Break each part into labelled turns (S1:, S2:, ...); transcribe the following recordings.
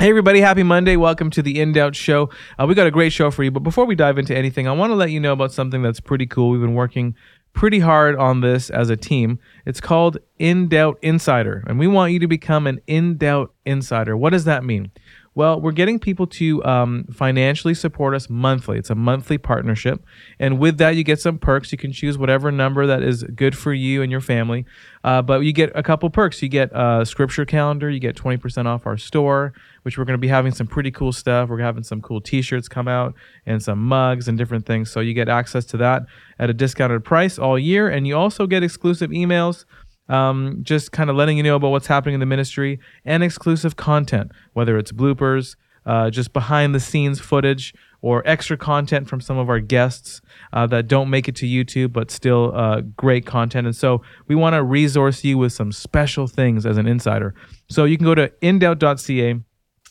S1: Hey everybody, happy Monday. Welcome to the In Doubt Show. Uh, we got a great show for you, but before we dive into anything, I want to let you know about something that's pretty cool. We've been working pretty hard on this as a team. It's called In Doubt Insider, and we want you to become an In Doubt Insider. What does that mean? Well, we're getting people to um, financially support us monthly. It's a monthly partnership. And with that, you get some perks. You can choose whatever number that is good for you and your family. Uh, but you get a couple perks. You get a scripture calendar, you get 20% off our store, which we're going to be having some pretty cool stuff. We're having some cool t shirts come out and some mugs and different things. So you get access to that at a discounted price all year. And you also get exclusive emails um, just kind of letting you know about what's happening in the ministry and exclusive content, whether it's bloopers, uh, just behind the scenes footage, or extra content from some of our guests uh, that don't make it to YouTube, but still uh, great content. And so we want to resource you with some special things as an insider. So you can go to indoubt.ca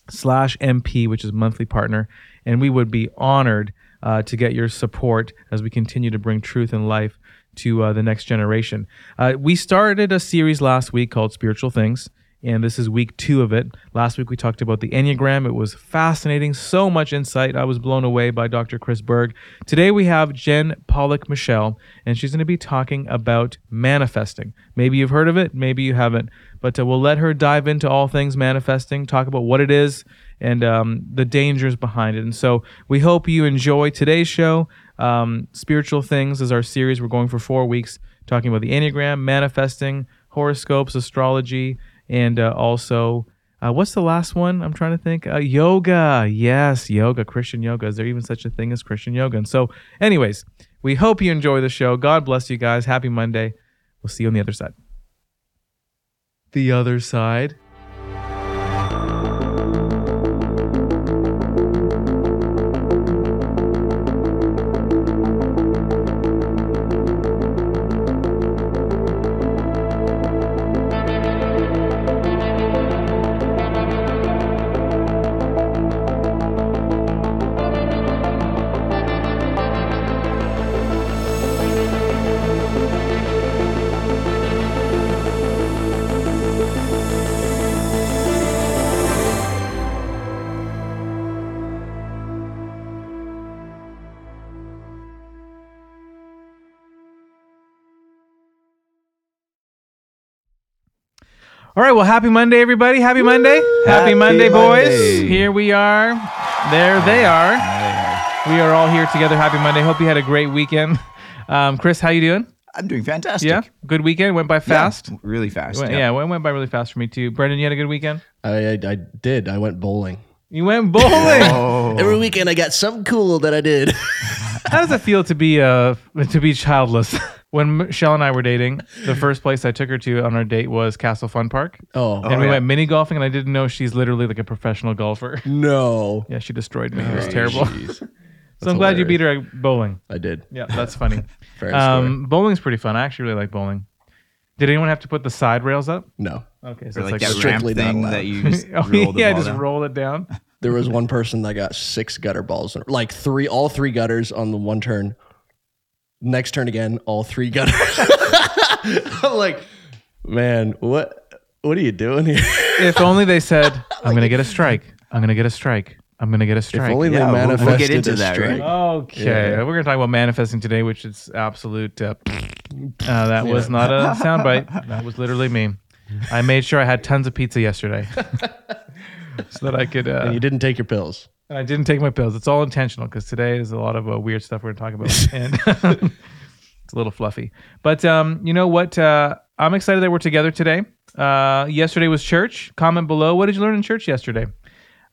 S1: slash MP, which is monthly partner, and we would be honored uh, to get your support as we continue to bring truth and life to uh, the next generation. Uh, we started a series last week called Spiritual Things, and this is week two of it. Last week we talked about the Enneagram. It was fascinating, so much insight. I was blown away by Dr. Chris Berg. Today we have Jen Pollock Michel, and she's going to be talking about manifesting. Maybe you've heard of it, maybe you haven't, but uh, we'll let her dive into all things manifesting, talk about what it is and um, the dangers behind it. And so we hope you enjoy today's show. Um, Spiritual Things is our series. We're going for four weeks talking about the Enneagram, manifesting, horoscopes, astrology, and uh, also, uh, what's the last one? I'm trying to think. Uh, yoga. Yes, yoga, Christian yoga. Is there even such a thing as Christian yoga? And so, anyways, we hope you enjoy the show. God bless you guys. Happy Monday. We'll see you on the other side. The other side. Well, happy Monday, everybody. Happy Monday. Happy,
S2: Happy
S1: Monday, boys.
S2: Monday.
S1: Here we are. There they are. We are all here together. Happy Monday. Hope you had a great weekend. Um, Chris, how you doing?
S2: I'm doing fantastic.
S1: Yeah. Good weekend. Went by
S2: Yeah,
S1: fast.
S2: really fast.
S1: Went- yeah. it went by really fast for me too. Brendan, you had a good weekend.
S3: I, I I did. I went bowling.
S1: You went bowling.
S2: Oh,
S3: Every weekend I got something cool that I did.
S1: How does it feel to be uh to be childless? When Michelle and I were dating, the first place I took her to on our date was Castle Fun Park,
S3: Oh,
S1: and we
S2: yeah.
S1: went mini golfing. And I didn't know she's literally like a professional golfer.
S3: no.
S1: Yeah, she destroyed me. It was
S3: Oh,
S1: terrible.
S3: jeez.
S1: So I'm glad you beat her at bowling.
S3: I did.
S1: Yeah, that's funny.
S3: Fair
S1: um, bowling's pretty fun. I actually really like bowling. Did anyone have to put the side rails up?
S3: No.
S1: Okay, so
S2: or
S1: it's
S2: like
S1: like,
S2: that ramp
S3: strictly not
S2: thing
S3: allowed.
S2: that you just
S1: oh,
S2: roll the
S1: yeah,
S2: ball
S1: just
S2: down.
S1: roll it down.
S3: There was one person that got six gutter balls, like three, all three gutters on the one turn. Next turn again, all three gutters. I'm like, man, what, what are you doing here?
S1: If only they said, "I'm gonna get a strike. I'm gonna get a strike. I'm gonna get a strike."
S3: If
S1: strike."
S3: only
S2: Yeah,
S3: they
S2: we'll- we'll
S3: manifested
S2: get into
S3: a
S2: that, right?
S3: strike.
S1: Okay,
S3: Yeah.
S1: we're gonna talk about manifesting today, which is absolute. Uh, uh, that was not a soundbite. That was literally me. I made sure I had tons of pizza yesterday, so that I could. Uh,
S3: And you didn't take your pills.
S1: I didn't take my pills. It's all intentional because today is a lot of uh, weird stuff we're going to talk about, and it's a little fluffy. But um, you know what? Uh, I'm excited that we're together today. Uh, yesterday was church. Comment below. What did you learn in church yesterday?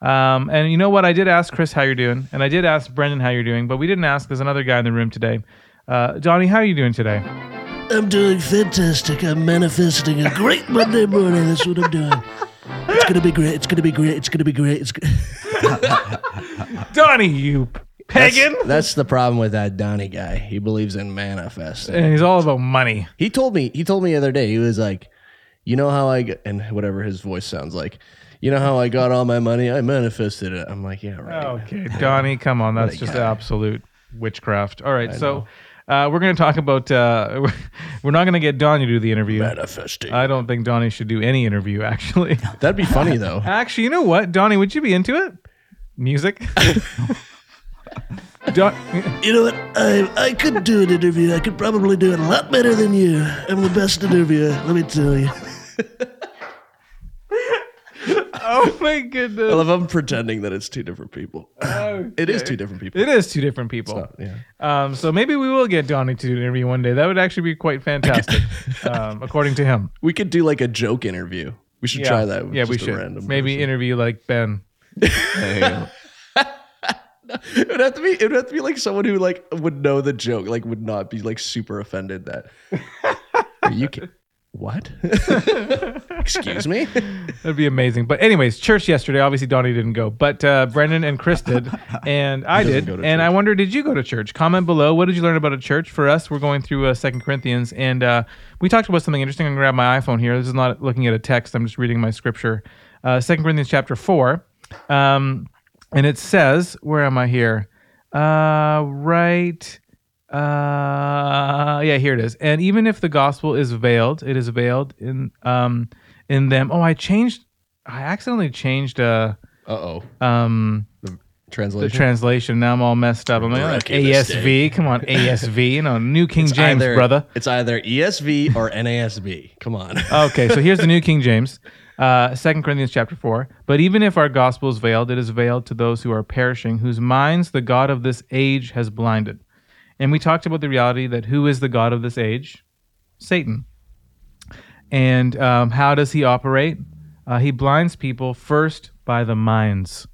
S1: Um, and you know what? I did ask Chris how you're doing, and I did ask Brendan how you're doing, but we didn't ask. There's another guy in the room today. Uh, Donnie, how are you doing today?
S4: I'm doing fantastic. I'm manifesting a great Monday morning. That's what I'm doing. It's gonna be great. It's gonna be great. It's gonna be great. It's g-
S1: Donnie, you pagan!
S3: That's, that's the problem with that Donnie guy. He believes in manifesting.
S1: and he's all about money.
S3: He told me. He told me the other day. He was like, "You know how I g- and whatever his voice sounds like. You know how I got all my money? I manifested it." I'm like, "Yeah, right."
S1: Okay, Donnie, come on. That's just absolute witchcraft. All right. So Uh, we're going to talk about. Uh, we're- not going to get Donnie to do the interview.
S3: Manifesting.
S1: I don't think Donnie should do any interview. Actually,
S3: That'd be funny though.
S1: actually, you know what, Donnie, would you be into it? Music. Don-
S4: You know what? I I could do an interview. I could probably do it a lot better than you. I'm the best interviewer. Let me tell you.
S1: Oh my goodness!
S3: I love I'm pretending that it's two different people. It is two different people.
S1: It is two different people.
S3: So, yeah.
S1: Um, so maybe we will get Donnie to do an interview one day. That would actually be quite fantastic, um, according to him.
S3: We could do like a joke interview. We should try that.
S1: Yeah, we should. Maybe
S3: person.
S1: interview like Ben.
S3: It would have to be. It would have to be like someone who like would know the joke, like would not be like super offended that. You ki- what? Excuse me.
S1: That'd be amazing. But anyways, church yesterday. Obviously, Donnie didn't go, but uh, Brendan and Chris did, and I did. And I wonder, did you go to church? Comment below. What did you learn about a church? For us, we're going through uh, Second Corinthians, and uh, we talked about something interesting. I'm gonna grab my iPhone here. This is not looking at a text. I'm just reading my scripture. Uh, Second Corinthians chapter four, um, and it says, "Where am I here? Uh, right." Uh, yeah, here it is. And even if the gospel is veiled, it is veiled in um in them. Oh, I changed. I accidentally changed uh
S3: oh.
S1: um the
S3: Translation.
S1: translation. Now I'm all messed up. I'm like oh, ASV. Come on, ASV. You know, New King
S3: It's
S1: James,
S3: either-
S1: brother.
S3: It's either ESV or NASB. Come on.
S1: Okay, so here's the New King James. Uh, 2 Corinthians chapter 4. But even if our gospel is veiled, it is veiled to those who are perishing, whose minds the God of this age has blinded. And we talked about the reality that who is the God of this age? Satan. And um, how does he operate? Uh, he blinds people first by the minds.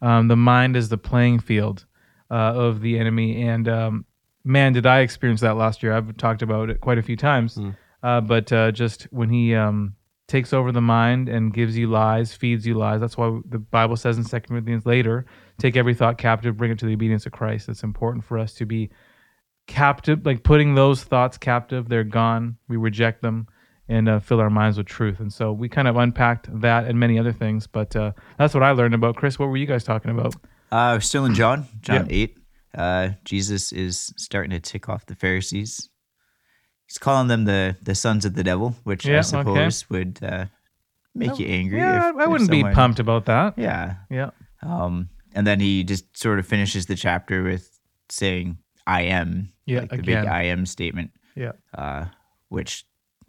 S1: Um, the mind is the playing field uh, of the enemy. And um, man, did I experience that last year. I've talked about it quite a few times. Uh, but uh, just when he um, takes over the mind and gives you lies, feeds you lies. That's why the Bible says in Second Corinthians later, take every thought captive, bring it to the obedience of Christ. It's important for us to be captive, like putting those thoughts captive. They're gone. We reject them and uh, fill our minds with truth. And so we kind of unpacked that and many other things. But uh, that's what I learned about. Chris, what were you guys talking about?
S2: Uh, still in John, John
S1: Yeah.
S2: 8. Uh, Jesus is starting to tick off the Pharisees. He's calling them the, the sons of the devil, which
S1: Yeah,
S2: I
S1: okay.
S2: suppose would uh, make you angry.
S1: Yeah,
S2: if-
S1: I wouldn't be
S2: someone-
S1: pumped about that.
S2: Yeah.
S1: Yeah.
S2: Um, and then he just sort of finishes the chapter with saying, I am.
S1: Yeah,
S2: Like the
S1: again.
S2: big I am statement,
S1: Yeah.
S2: uh, which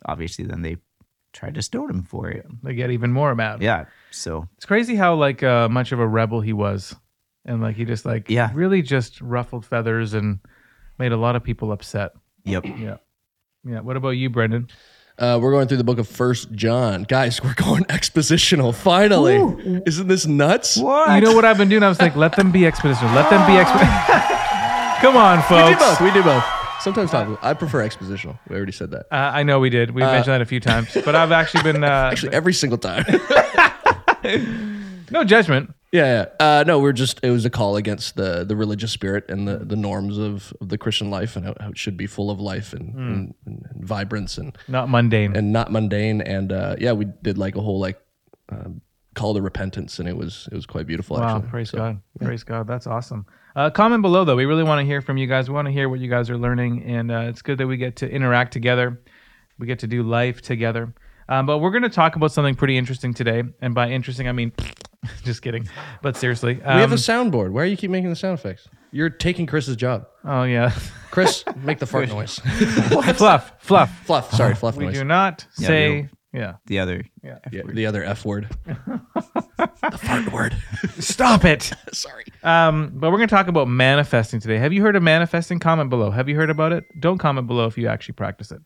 S2: obviously then they tried to stone him for it.
S1: They get even more mad.
S2: Yeah. So,
S1: It's crazy how like uh, much of a rebel he was, and like he just like
S2: Yeah.
S1: really just ruffled feathers and made a lot of people upset.
S2: yep.
S1: Yeah, yeah. What about you, Brendan?
S3: Uh, we're going through the book of First John, guys. We're going expositional. Finally, isn't this nuts?
S2: What?
S1: You know what I've been doing? I was like, let them be expositional. Let them be expositional. Come on, folks.
S3: We do both. We do both. Sometimes topical. I prefer expositional. We already said that.
S1: Uh, I know we did. We mentioned that a few times, but I've actually been uh,
S3: Actually, every single time.
S1: no judgment.
S3: yeah, yeah. Uh, no, we're just. It was a call against the the religious spirit and the the norms of, of the Christian life and how, how it should be full of life and, and, and, and vibrance and
S1: Not mundane.
S3: and not mundane. And uh, yeah, we did like a whole like um, call to repentance, and it was it was quite beautiful.
S1: Wow,
S3: actually.
S1: praise
S3: So,
S1: God. Praise God. That's awesome. Uh, comment below, though. We really want to hear from you guys. We want to hear what you guys are learning. And uh, it's good that we get to interact together. We get to do life together. Um, but we're going to talk about something pretty interesting today. And by interesting, I mean, just kidding. But seriously. Um,
S3: We have a soundboard. Why are you keep making the sound effects? You're taking Chris's job.
S1: oh, yeah.
S3: Chris, make the fart noise.
S1: fluff. Fluff.
S3: fluff. Sorry, fluff
S1: We
S3: noise.
S1: do not
S2: Yeah,
S1: say.
S2: We
S1: Yeah.
S2: The other.
S1: Yeah.
S3: Yeah, the other F word. the fart word.
S1: Stop it.
S3: Sorry.
S1: Um, but we're going to talk about manifesting today. Have you heard of manifesting? Comment below. Have you heard about it? Don't comment below if you actually practice it.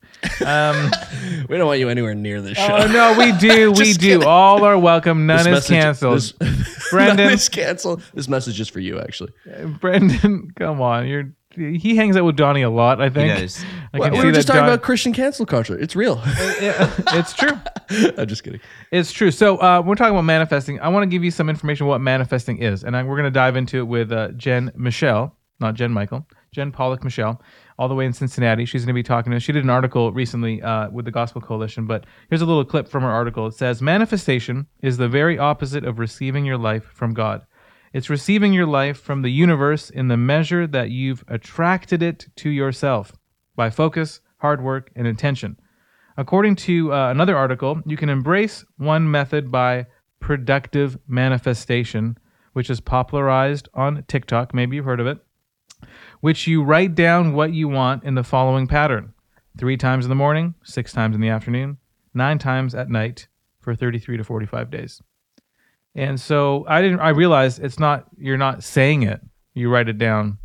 S1: Um,
S3: We don't want you anywhere near this show.
S1: Oh no, we do, we do.
S3: kidding.
S1: All are welcome. None
S3: This
S1: is
S3: message-
S1: canceled.
S3: This,
S1: Brendan.
S3: none is canceled. This message is for you, actually.
S1: Brendan, come on. You're he hangs out with Donnie a lot. I
S2: He
S1: think.
S2: does.
S1: I
S3: Well,
S1: can
S3: we
S1: see
S3: were just
S1: that
S3: talking
S1: Don-
S3: about Christian cancel culture. It's real.
S1: Yeah, it's true.
S3: I'm just kidding.
S1: It's true. So uh, we're talking about manifesting. I want to give you some information what manifesting is, and I, we're going to dive into it with uh, Jen Michel, not Jen Michael, Jen Pollock Michel, all the way in Cincinnati. She's going to be talking to us. She did an article recently uh, with the Gospel Coalition, but here's a little clip from her article. It says, "Manifestation is the very opposite of receiving your life from God. It's receiving your life from the universe in the measure that you've attracted it to yourself." by focus, hard work, and intention. According to uh, another article, you can embrace one method by productive manifestation, which is popularized on TikTok. Maybe you've heard of it. Which you write down what you want in the following pattern three times in the morning, six times in the afternoon, nine times at night for 33 to 45 days. And so I didn't, I realized it's not, you're not saying it. You write it down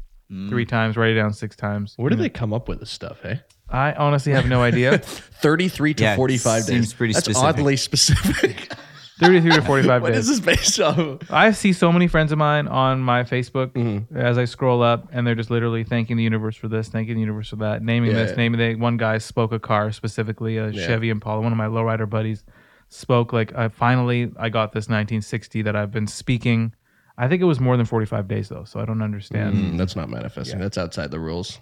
S1: three times, write it down six times.
S3: Where do they come up with this stuff, hey?
S1: I honestly have no idea.
S3: 33 to
S2: Yeah, it
S3: 45 days.
S2: seems pretty
S3: That's
S2: specific.
S3: oddly specific.
S1: 33 to 45
S3: what
S1: days.
S3: is this based off?
S1: I see so many friends of mine on my Facebook
S3: Mm-hmm.
S1: as I scroll up, and they're just literally thanking the universe for this, thanking the universe for that, naming
S3: Yeah,
S1: this,
S3: yeah.
S1: naming that. One guy spoke a car specifically, a
S3: Yeah.
S1: Chevy Impala. One of my lowrider buddies spoke like, I finally I got this 1960 that I've been speaking. I think it was more than 45 days though, so I don't understand.
S3: Mm, that's not manifesting. That's outside the rules.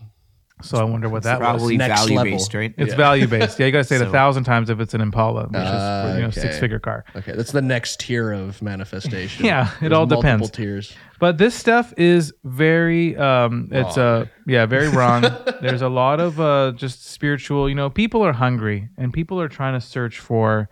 S1: So I wonder what that was.
S2: Probably
S3: next
S2: value
S3: level.
S2: based, right?
S1: It's
S3: Yeah.
S1: value based. Yeah, you gotta say it a thousand times if it's an Impala, which
S3: Ah,
S1: is you know
S3: okay.
S1: six figure car.
S3: Okay, that's the next tier of manifestation.
S1: Yeah, it
S3: There's
S1: all
S3: multiple
S1: depends.
S3: tiers.
S1: But this stuff is very um it's uh yeah, very wrong. There's a lot of uh just spiritual, you know, people are hungry and people are trying to search for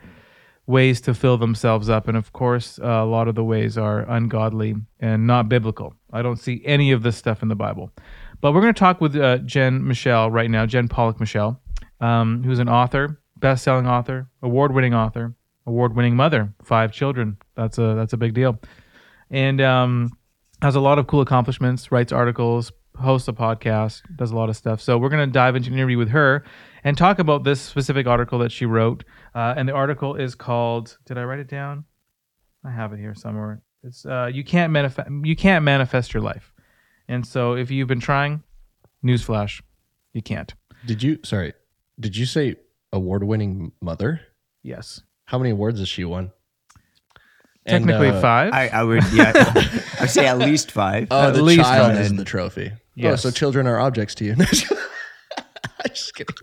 S1: ways to fill themselves up and of course uh, a lot of the ways are ungodly and not biblical. I don't see any of this stuff in the Bible. But we're going to talk with uh, Jen Michel right now, Jen Pollock Michel, um, who's an author, best-selling author, award-winning author, award-winning mother, five children. That's a that's a big deal. And um has a lot of cool accomplishments, writes articles, hosts a podcast, does a lot of stuff. So we're going to dive into an interview with her and talk about this specific article that she wrote. Uh, and the article is called. Did I write it down? I have it here somewhere. It's uh, you can't manifest you can't manifest your life. And so if you've been trying, newsflash, you can't.
S3: Did you? Sorry. Did you say award-winning mother?
S1: Yes,
S3: How many awards has she won? And,
S1: technically
S3: uh,
S1: five.
S2: I, I would, yeah, I would say at least five.
S3: Oh,
S1: At
S3: the
S1: least
S3: child
S2: one.
S3: is the trophy.
S1: Yes.
S3: Oh, so children are objects to you. Just kidding.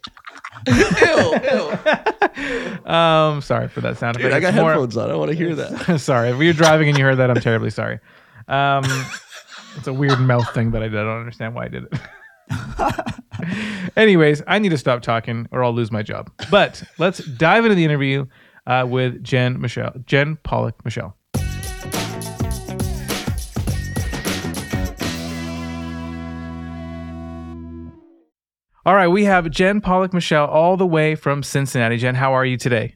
S3: ew, ew.
S1: um, sorry for that sound
S3: Dude,
S1: effect.
S3: I got
S1: It's more-
S3: headphones on. I want to hear that.
S1: sorry. If you're driving and you heard that, I'm terribly sorry. Um, it's a weird mouth thing that I did. I don't understand why I did it. Anyways, I need to stop talking or I'll lose my job. But let's dive into the interview uh, with Jen Michel, Jen Pollock Michel. All right, we have Jen Pollock Michel all the way from Cincinnati. Jen, how are you today?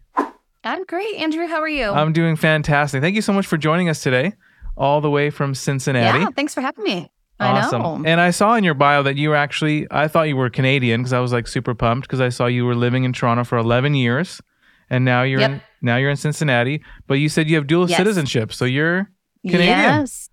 S5: I'm great, Andrew. How are you?
S1: I'm doing fantastic. Thank you so much for joining us today, all the way from Cincinnati.
S5: yeah, thanks for having me.
S1: awesome.
S5: I know.
S1: And I saw in your bio that you were actually, I thought you were Canadian because I was like super pumped because I saw you were living in Toronto for 11 years, and now you're in now you're in Cincinnati. But you said you have dual
S5: Yes.
S1: citizenship, so you're Canadian.
S5: Yes,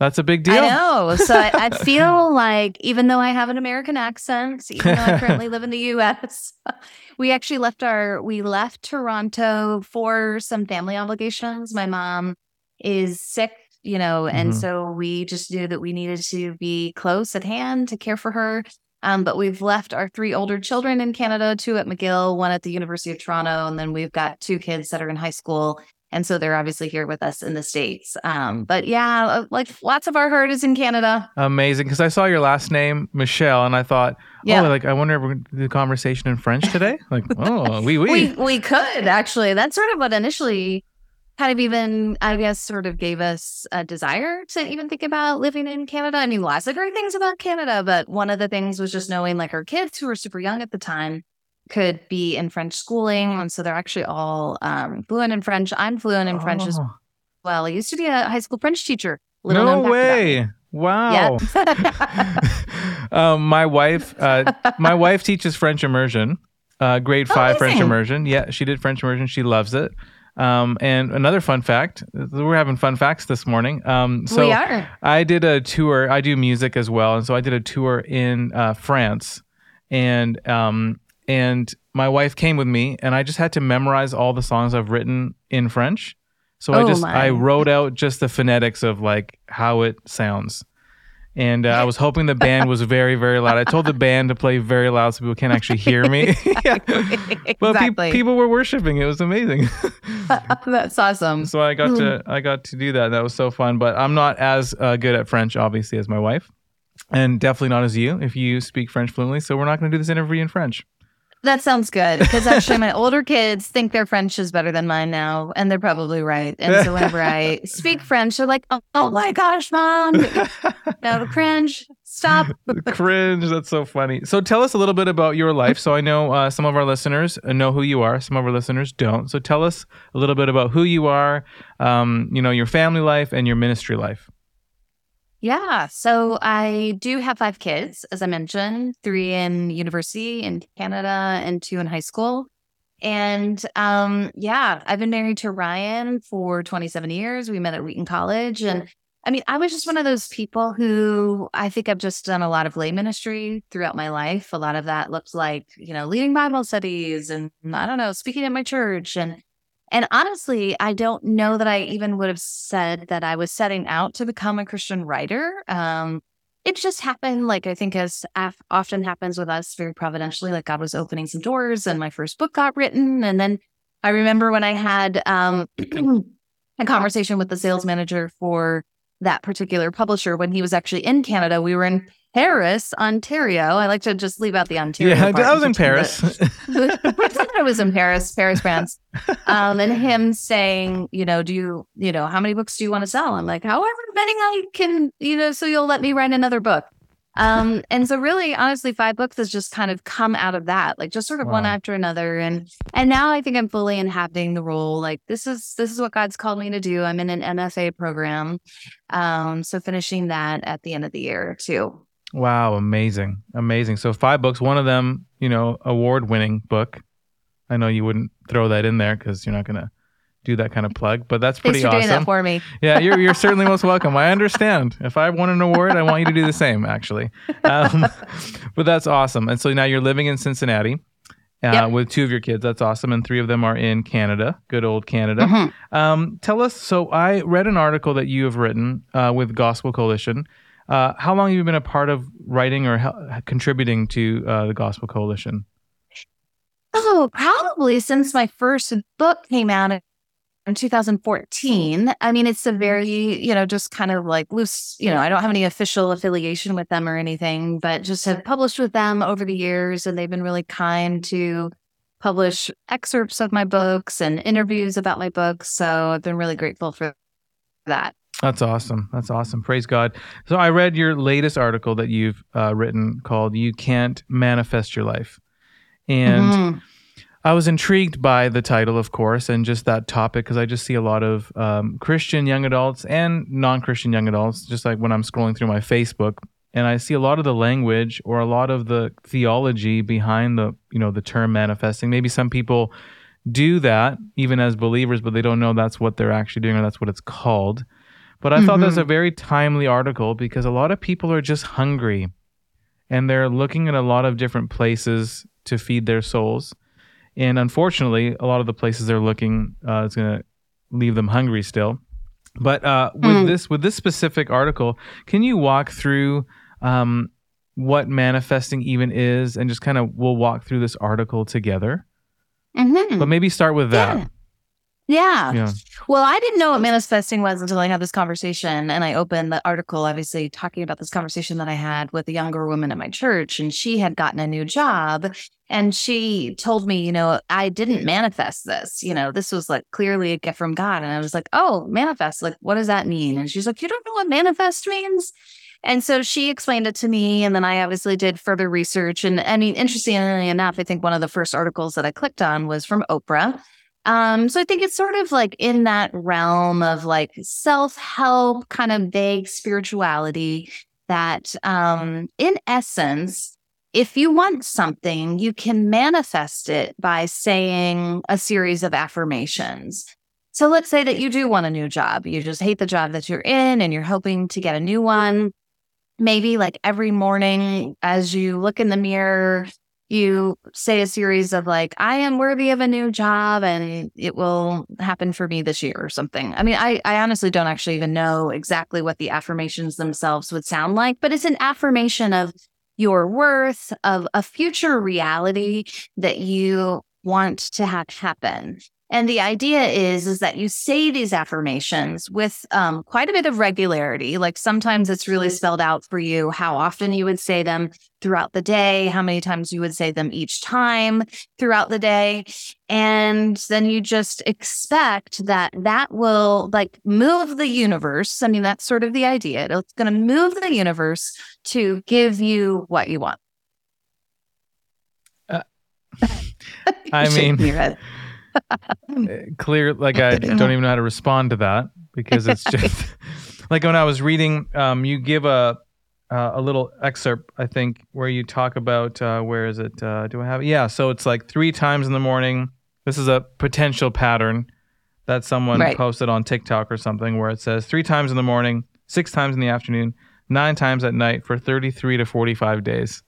S1: that's a big deal.
S5: I know. So I, I feel like even though I have an American accent, even though I currently live in the U.S., we actually left our we left Toronto for some family obligations. My mom is sick, you know, and
S1: Mhm.
S5: so we just knew that we needed to be close at hand to care for her. Um, but we've left our three older children in Canada, two at McGill, one at the University of Toronto, and then we've got two kids that are in high school. And so they're obviously here with us in the States. Um, but yeah, uh, like lots of our herd is in Canada.
S1: Amazing, because I saw your last name Michel, and I thought,
S5: Yeah.
S1: oh, like I wonder if we're going to do the conversation in French today. Like, oh, oui, oui.
S5: We we could actually. That's sort of what initially kind of even I guess sort of gave us a desire to even think about living in Canada. I mean, lots of great things about Canada, but one of the things was just knowing like our kids who were super young at the time could be in French schooling, and so they're actually all um, fluent in French. I'm fluent in French as
S1: Oh,
S5: well. I used to be a high school French teacher. Little
S1: no
S5: known fact about me.
S1: way! Wow.
S5: Yeah.
S1: um, my wife, uh, my wife teaches French immersion, uh, grade
S5: Oh,
S1: five French immersion. Yeah, she did French immersion. She loves it. Um, and another fun fact: we're having fun facts this morning. Um, so
S5: we are.
S1: I did a tour. I do music as well, and so I did a tour in uh, France, and um, and my wife came with me, and I just had to memorize all the songs I've written in French. So I
S5: Oh,
S1: just
S5: my.
S1: I wrote out just the phonetics of like how it sounds, and uh, I was hoping the band was very very loud. I told the band to play very loud so people can't actually hear me. yeah. But pe- people were worshiping. It was amazing.
S5: That's awesome.
S1: So I got to I got to do that. That was so fun. But I'm not as uh, good at French, obviously, as my wife. and definitely not as you if you speak French fluently. So we're not going to do this interview in French.
S5: That sounds good because actually, my older kids think their French is better than mine now, and they're probably right. And so whenever I speak French, they're like, "Oh, oh my gosh, mom, no cringe, stop."
S1: Cringe. That's so funny. So tell us a little bit about your life. So I know uh, some of our listeners know who you are. Some of our listeners don't. So tell us a little bit about who you are. Um, you know, your family life and your ministry life.
S5: Yeah. So I do have five kids, as I mentioned, three in university in Canada and two in high school. And um, yeah, I've been married to Ryan for 27 years. We met at Wheaton College. And I mean, I was just one of those people who I think I've just done a lot of lay ministry throughout my life. A lot of that looked like, you know, leading Bible studies and I don't know, speaking at my church and and honestly, I don't know that I even would have said that I was setting out to become a Christian writer. Um, it just happened, like I think, as af- often happens with us, very providentially. Like God was opening some doors, and my first book got written. And then I remember when I had um, a conversation with the sales manager for that particular publisher when he was actually in Canada. We were in Paris, Ontario. I like to just leave out the Ontario.
S1: Yeah, I was in Paris.
S5: the- I was in Paris, Paris, France. Um, and him saying, you know, do you, you know, how many books do you want to sell? I'm like, however many I can, you know, so you'll let me write another book. Um, and so really, honestly, five books has just kind of come out of that, like just sort of one after another. And and now I think I'm fully inhabiting the role. Like this is this is what God's called me to do. I'm in an MFA program. Um, so finishing that at the end of the year too.
S1: Wow, amazing. Amazing. So five books, one of them, you know, award-winning book. I know you wouldn't throw that in there cuz you're not going to do that kind of plug, but that's pretty Thanks
S5: for doing that
S1: awesome.
S5: for me.
S1: yeah, you're you're certainly most welcome. I understand. If I won an award, I want you to do the same actually. Um, but that's awesome. And so now you're living in Cincinnati. Uh,
S5: Yep.
S1: with two of your kids, that's awesome, and three of them are in Canada. Good old Canada.
S5: Mhm.
S1: Um, tell us. So I read an article that you have written uh, with Gospel Coalition. Uh, how long have you been a part of writing or hel- contributing to uh, the Gospel Coalition?
S5: Oh, probably since my first book came out in 2014. I mean, it's a very, you know, just kind of like loose, you know, I don't have any official affiliation with them or anything, but just have published with them over the years. And they've been really kind to publish excerpts of my books and interviews about my books. So I've been really grateful for that.
S1: That's awesome. That's awesome. Praise God. So I read your latest article that you've uh, written called "You Can't Manifest Your Life," and
S5: Mhm.
S1: I was intrigued by the title, of course, and just that topic because I just see a lot of um, Christian young adults and non-Christian young adults, just like when I'm scrolling through my Facebook, and I see a lot of the language or a lot of the theology behind the you know the term manifesting. Maybe some people do that even as believers, but they don't know that's what they're actually doing or that's what it's called. But I thought that was a very timely article because a lot of people are just hungry and they're looking at a lot of different places to feed their souls. And unfortunately, a lot of the places they're looking uh, is going to leave them hungry still. But uh, with
S5: Mm.
S1: this with this specific article, can you walk through um, what manifesting even is, and just kind of we'll walk through this article together.
S5: Mhm.
S1: But maybe start with that.
S5: Yeah. Yeah.
S1: Yeah.
S5: Well, I didn't know what manifesting was until I had this conversation. And I opened the article, obviously, talking about this conversation that I had with a younger woman at my church. And she had gotten a new job. And she told me, you know, I didn't manifest this. You know, this was like clearly a gift from God. And I was like, oh, manifest. Like, what does that mean? And she's like, you don't know what manifest means? And so she explained it to me. And then I obviously did further research. And I mean, interestingly enough, I think one of the first articles that I clicked on was from Oprah. Um, so I think it's sort of like in that realm of like self-help, kind of vague spirituality that um in essence, if you want something, you can manifest it by saying a series of affirmations. So let's say that you do want a new job. You just hate the job that you're in and you're hoping to get a new one. Maybe like every morning as you look in the mirror, you say a series of like i am worthy of a new job and it will happen for me this year or something. I mean i, I honestly don't actually even know exactly what the affirmations themselves would sound like but it's an affirmation of your worth of a future reality that you want to have happen And the idea is, is that you say these affirmations with um, quite a bit of regularity. Like sometimes it's really spelled out for you how often you would say them throughout the day, how many times you would say them each time throughout the day. And then you just expect that that will like move the universe. I mean, that's sort of the idea. It's going to move the universe to give you what you want.
S1: I mean,
S5: your head.
S1: uh, clear like i don't even know how to respond to that because it's just like when i was reading um you give a uh, a little excerpt i think where you talk about uh where is it uh do i have it? Yeah so it's like three times in the morning. This is a potential pattern that someone
S5: Right.
S1: posted on tiktok or something where it says three times in the morning six times in the afternoon nine times at night for 33 to 45 days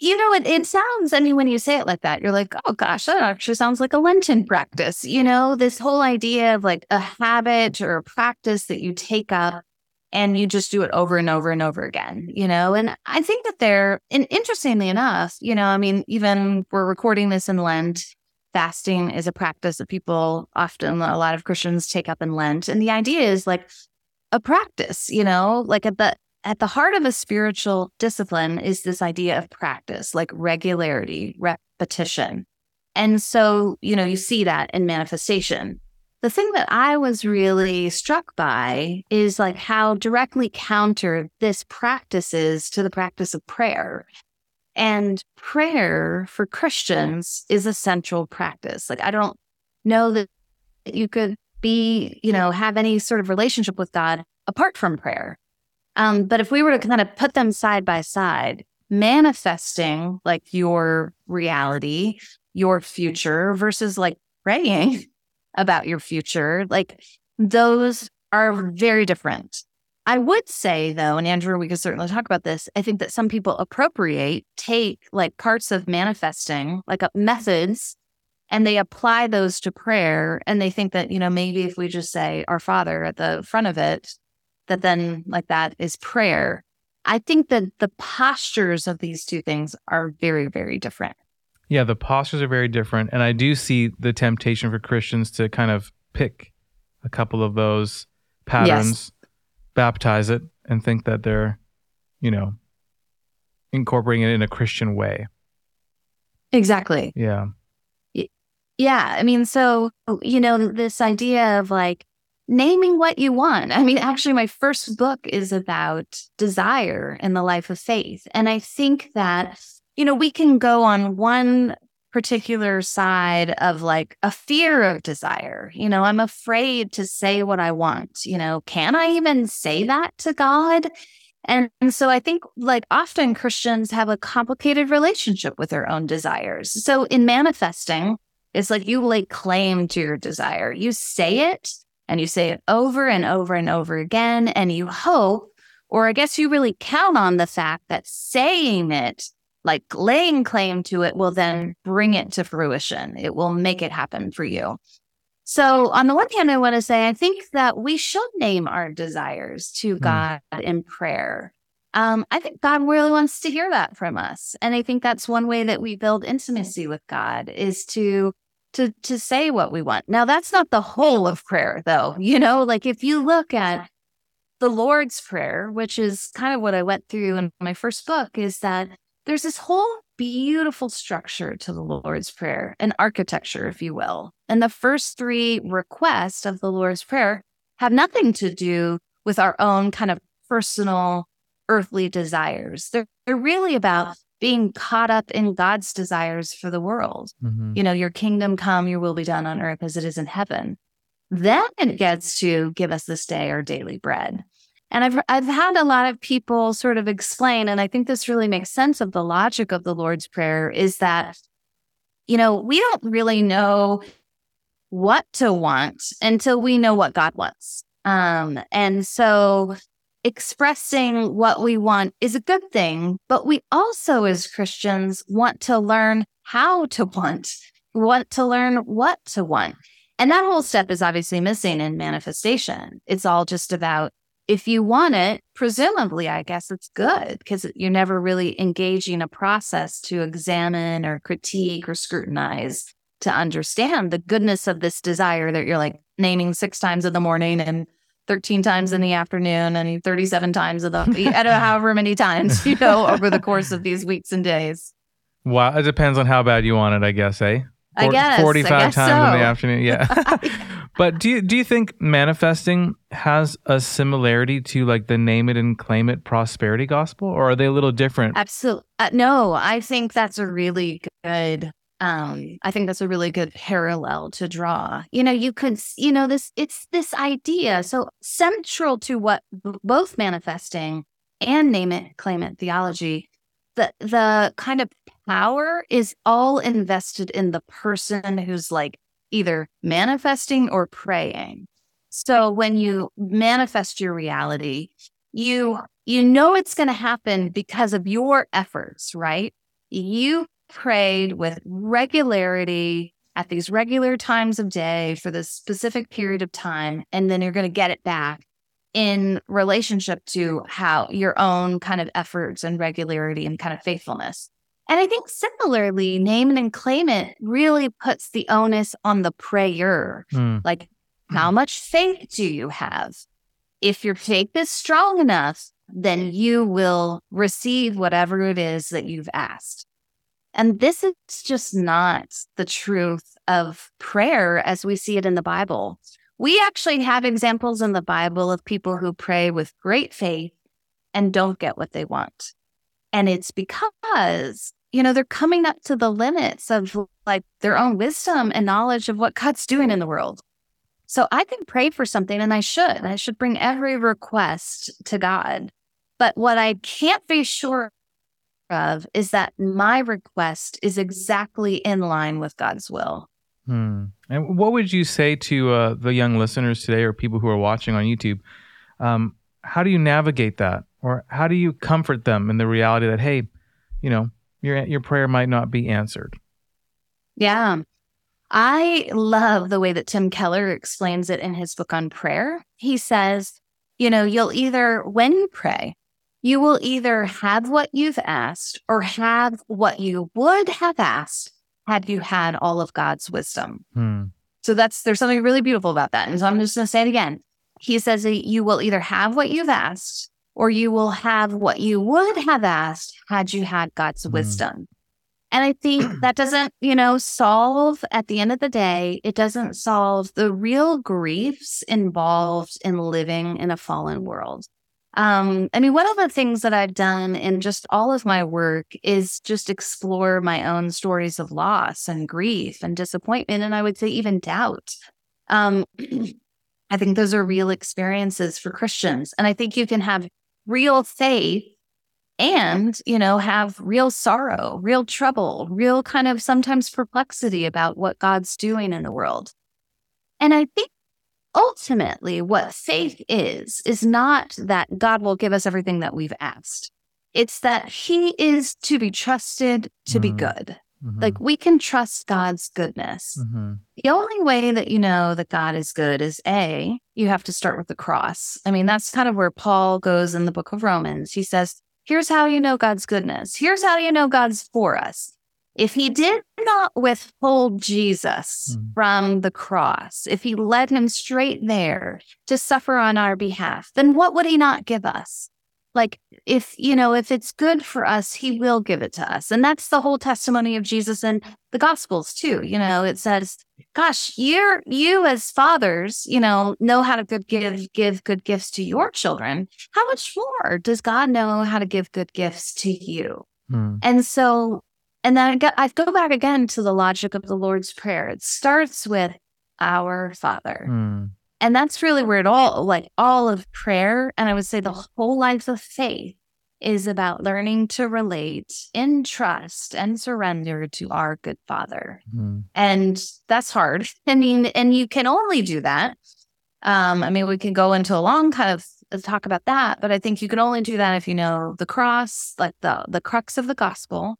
S5: You know, it, it sounds, I mean, when you say it like that, you're like, oh gosh, that actually sounds like a Lenten practice. You know, this whole idea of like a habit or a practice that you take up and you just do it over and over and over again, you know? And I think that they're, and interestingly enough, you know, I mean, even we're recording this in Lent. Fasting is a practice that people often, a lot of Christians take up in Lent. And the idea is like a practice, you know, like at the at the heart of a spiritual discipline is this idea of practice, like regularity, repetition. And so, you know, you see that in manifestation. The thing that I was really struck by is like how directly counter this practice is to the practice of prayer. And prayer for Christians is a central practice. Like, I don't know that you could be, you know, have any sort of relationship with God apart from prayer. Um, but if we were to kind of put them side by side, manifesting like your reality, your future versus like praying about your future, like those are very different. I would say though, and Andrew, we could certainly talk about this. I think that some people appropriate, take like parts of manifesting, like uh, methods, and they apply those to prayer. And they think that, you know, maybe if we just say our Father at the front of it, that then like that is prayer. I think that the postures of these two things are very, very different.
S1: Yeah, the postures are very different. And I do see the temptation for Christians to kind of pick a couple of those patterns, baptize it, and think that they're, you know, incorporating it in a Christian way.
S5: Exactly.
S1: Yeah.
S5: Yeah. I mean, so, you know, this idea of like naming what you want. I mean, actually, my first book is about desire in the life of faith. And I think that, you know, we can go on one particular side of like a fear of desire. You know, I'm afraid to say what I want. You know, can I even say that to God? And, and so I think like often Christians have a complicated relationship with their own desires. So in manifesting, it's like you lay claim to your desire. You say it and you say it over and over and over again. And you hope, or I guess you really count on the fact that saying it, like laying claim to it, will then bring it to fruition. It will make it happen for you. So, on the one hand, I want to say I think that we should name our desires to God in prayer. Um, I think God really wants to hear that from us, and I think that's one way that we build intimacy with God is to to to say what we want. Now, that's not the whole of prayer, though. You know, like if you look at the Lord's Prayer, which is kind of what I went through in my first book, is that there's this whole beautiful structure to the Lord's Prayer, an architecture, if you will. And the first three requests of the Lord's Prayer have nothing to do with our own kind of personal earthly desires. They're, they're really about being caught up in God's desires for the world.
S1: Mhm.
S5: You know, your kingdom come, your will be done on earth as it is in heaven. Then it gets to give us this day our daily bread. And I've I've had a lot of people sort of explain, and I think this really makes sense of the logic of the Lord's Prayer is that, you know, we don't really know what to want until we know what God wants. Um, and so expressing what we want is a good thing, but we also, as Christians, want to learn how to want, want to learn what to want. And that whole step is obviously missing in manifestation. It's all just about if you want it, presumably, I guess it's good because you're never really engaging a process to examine or critique or scrutinize to understand the goodness of this desire that you're like naming six times in the morning and 13 times in the afternoon and 37 times of the, I don't know, however many times, you know, over the course of these weeks and days.
S1: Wow, it depends on how bad you want it, I guess, eh?
S5: I guess, I
S1: forty-five
S5: guess
S1: times in the afternoon. Yeah. but do you do you think manifesting has a similarity to like the name it and claim it prosperity gospel, or are they a little different?
S5: Absolutely. Uh, no, I think that's a really good. Um, I think that's a really good parallel to draw. You know, you could, you know, this. It's this idea. So central to what b- both manifesting and name it, claim it theology, the the kind of power is all invested in the person who's like either manifesting or praying. So when you manifest your reality, you you know it's going to happen because of your efforts, right? You prayed with regularity at these regular times of day for this specific period of time, and then you're going to get it back in relationship to how your own kind of efforts and regularity and kind of faithfulness. And I think similarly, name it and claim it really puts the onus on the prayer.
S1: Hmm.
S5: Like, how much faith do you have? If your faith is strong enough, then you will receive whatever it is that you've asked. And this is just not the truth of prayer as we see it in the Bible. We actually have examples in the Bible of people who pray with great faith and don't get what they want. And it's because, you know, they're coming up to the limits of like their own wisdom and knowledge of what God's doing in the world. So I can pray for something and I should. I should bring every request to God. But what I can't be sure of is that my request is exactly in line with God's will.
S1: Hmm. And what would you say to uh, the young listeners today, or people who are watching on YouTube? Um, how do you navigate that, or how do you comfort them in the reality that, hey, you know, your your prayer might not be answered?
S5: Yeah. I love the way that Tim Keller explains it in his book on prayer. He says, you know, you'll either, when you pray, you will either have what you've asked or have what you would have asked had you had all of God's wisdom.
S1: Hmm.
S5: So that's there's something really beautiful about that. And so I'm just going to say it again. He says that you will either have what you've asked or you will have what you would have asked had you had God's
S1: Mhm.
S5: wisdom. And I think that doesn't, you know, solve at the end of the day, it doesn't solve the real griefs involved in living in a fallen world. Um, I mean, one of the things that I've done in just all of my work is just explore my own stories of loss and grief and disappointment, and I would say even doubt. Um, I think those are real experiences for Christians, and I think you can have real faith and you know have real sorrow, real trouble, real kind of sometimes perplexity about what God's doing in the world. And I think ultimately what faith is is not that God will give us everything that we've asked. It's that he is to be trusted to be
S1: Mhm.
S5: good.
S1: Mhm.
S5: Like we can trust God's goodness.
S1: Mhm.
S5: The only way that you know that God is good is A, you have to start with the cross. I mean, that's kind of where Paul goes in the book of Romans. He says, Here's how you know God's goodness. Here's how you know God's for us. If he did not withhold Jesus
S1: Mm.
S5: from the cross, if he led him straight there to suffer on our behalf, then what would he not give us? Like, if, you know, if it's good for us, he will give it to us. And that's the whole testimony of Jesus and the Gospels, too. You know, it says, gosh, you're, you as fathers, you know, know how to good give, give good gifts to your children. How much more does God know how to give good gifts to you?
S1: Hmm.
S5: And so, and then I go, back again to the logic of the Lord's Prayer. It starts with our Father.
S1: Hmm.
S5: And that's really where it all, like all of prayer, and I would say the whole life of faith is about learning to relate in trust and surrender to our good Father.
S1: Hmm.
S5: And that's hard. I mean, and you can only do that. Um, I mean, we can go into a long kind of talk about that, but I think you can only do that if you know the cross, like the the crux of the gospel,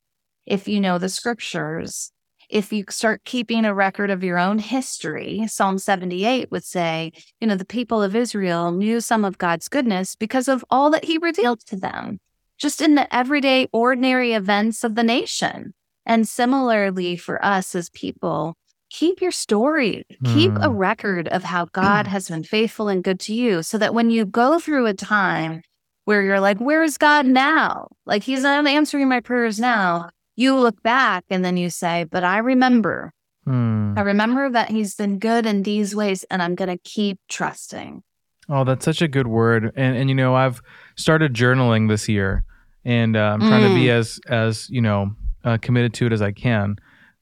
S5: if you know the scriptures, if you start keeping a record of your own history. Psalm 78 would say, you know, the people of Israel knew some of God's goodness because of all that he revealed to them, just in the everyday, ordinary events of the nation. And similarly for us as people, keep your story, keep a
S1: Hmm.
S5: record of how God has been faithful and good to you so that when you go through a time where you're like, where is God now? Like, he's not answering my prayers now. You look back and then you say, but I remember,
S1: Hmm.
S5: I remember that he's been good in these ways and I'm going to keep trusting.
S1: Oh, that's such a good word. And and you know, I've started journaling this year, and uh, I'm trying to be as as you know uh, committed to it as I can.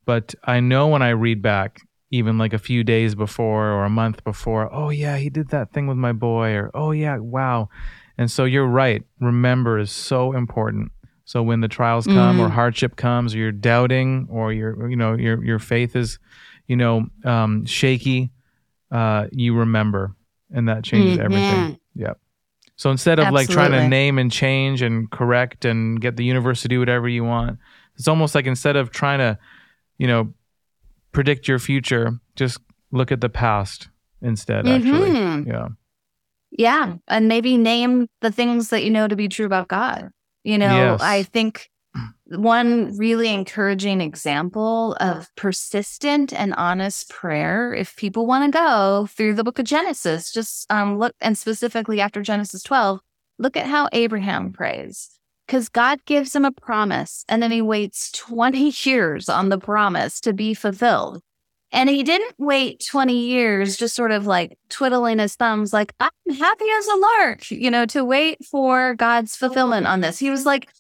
S1: But I know when I read back, even like a few days before or a month before, oh yeah, he did that thing with my boy, or oh yeah, wow. And so you're right. Remember is so important. So when the trials come or
S5: Mhm.
S1: hardship comes, or you're doubting, or your you know your your faith is, you know, um, shaky, uh, you remember, and that changes everything.
S5: Mhm.
S1: Yep. So instead of like trying to name and change and correct and get the universe to do whatever you want, it's almost like instead of trying to, you know, predict your future, just look at the past instead. Actually,
S5: Mhm.
S1: yeah.
S5: Yeah. And maybe name the things that you know to be true about God. You know,
S1: Yes.
S5: I think one really encouraging example of persistent and honest prayer, if people want to go through the book of Genesis, just um, look and specifically after Genesis 12, look at how Abraham prays. Because God gives him a promise and then he waits 20 years on the promise to be fulfilled. And he didn't wait 20 years just sort of like twiddling his thumbs, like, I'm happy as a lark, you know, to wait for God's fulfillment on this. He was like,